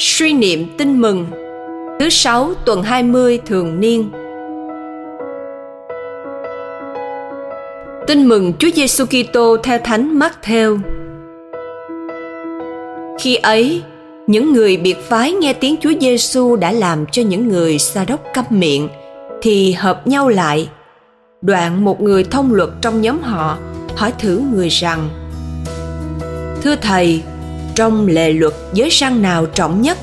Suy niệm tin mừng Thứ sáu tuần 20 thường niên Tin mừng Chúa Giêsu Kitô theo Thánh Matthew. Khi ấy, những người biệt phái nghe tiếng Chúa Giêsu đã làm cho những người sa đốc câm miệng thì hợp nhau lại. Đoạn một người thông luật trong nhóm họ hỏi thử người rằng: Thưa thầy, trong lệ luật giới răn nào trọng nhất.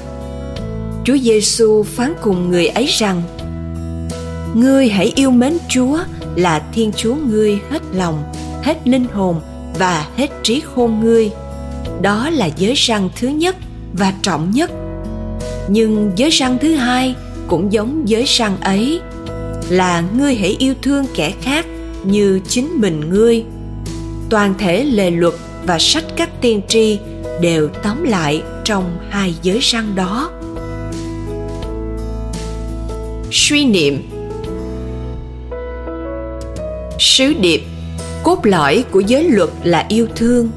Chúa giêsu phán cùng người ấy rằng, ngươi hãy yêu mến chúa là thiên chúa ngươi hết lòng, hết linh hồn và hết trí khôn ngươi. Đó là giới răn thứ nhất và trọng nhất. Nhưng giới răn thứ hai cũng giống giới răn ấy, là ngươi hãy yêu thương kẻ khác như chính mình ngươi. Toàn thể lề luật và sách các tiên tri đều tóm lại trong hai giới răng đó. Suy niệm. Sứ điệp. Cốt lõi của giới luật là yêu thương.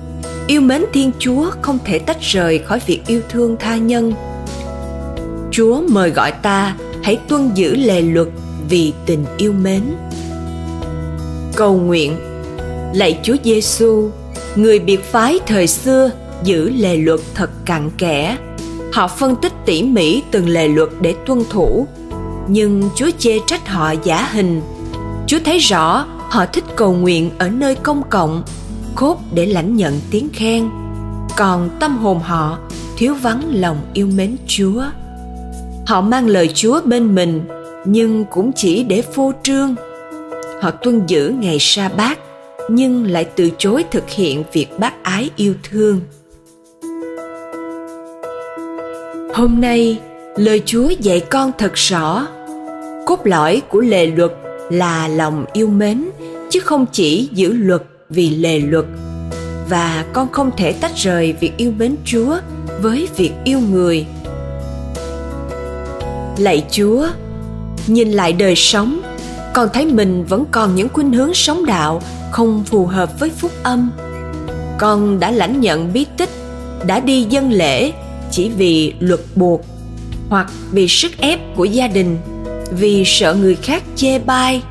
Yêu mến thiên chúa không thể tách rời khỏi việc yêu thương tha nhân. Chúa mời gọi ta, hãy tuân giữ lề luật vì tình yêu mến. Cầu nguyện. Lạy chúa giêsu người biệt phái thời xưa giữ lề luật thật cặn kẽ. Họ phân tích tỉ mỉ từng lề luật để tuân thủ. Nhưng chúa chê trách họ giả hình. Chúa thấy rõ họ thích cầu nguyện ở nơi công cộng cốt để lãnh nhận tiếng khen. Còn tâm hồn họ thiếu vắng lòng yêu mến chúa. Họ mang lời chúa bên mình, nhưng cũng chỉ để phô trương. Họ tuân giữ ngày sa bát nhưng lại từ chối thực hiện việc bác ái yêu thương. Hôm nay, lời chúa dạy con thật rõ. Cốt lõi của lề luật là lòng yêu mến, chứ không chỉ giữ luật vì lề luật. Và con không thể tách rời việc yêu mến chúa với việc yêu người. Lạy chúa, nhìn lại đời sống, con thấy mình vẫn còn những khuynh hướng sống đạo không phù hợp với phúc âm. Con đã lãnh nhận bí tích, đã đi dân lễ chỉ vì luật buộc hoặc vì sức ép của gia đình, vì sợ người khác chê bai,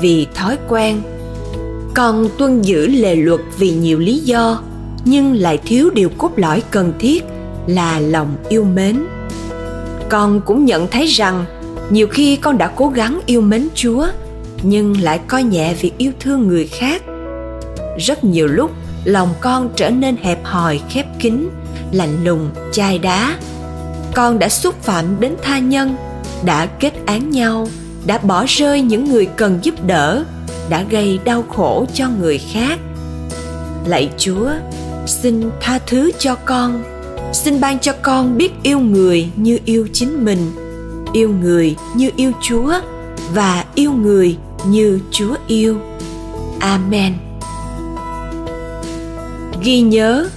vì thói quen. Còn tuân giữ lề luật vì nhiều lý do, nhưng lại thiếu điều cốt lõi cần thiết là lòng yêu mến. Con cũng nhận thấy rằng nhiều khi con đã cố gắng yêu mến chúa, nhưng lại coi nhẹ việc yêu thương người khác. Rất nhiều lúc, lòng con trở nên hẹp hòi, khép kín lạnh lùng, chai đá. Con đã xúc phạm đến tha nhân, đã kết án nhau, đã bỏ rơi những người cần giúp đỡ, đã gây đau khổ cho người khác. Lạy chúa, xin tha thứ cho con. Xin ban cho con biết yêu người như yêu chính mình, yêu người như yêu chúa và yêu người như chúa yêu. Amen. Ghi nhớ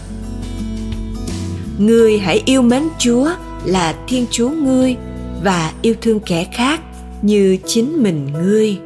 ngươi hãy yêu mến chúa là thiên chúa ngươi và yêu thương kẻ khác như chính mình ngươi.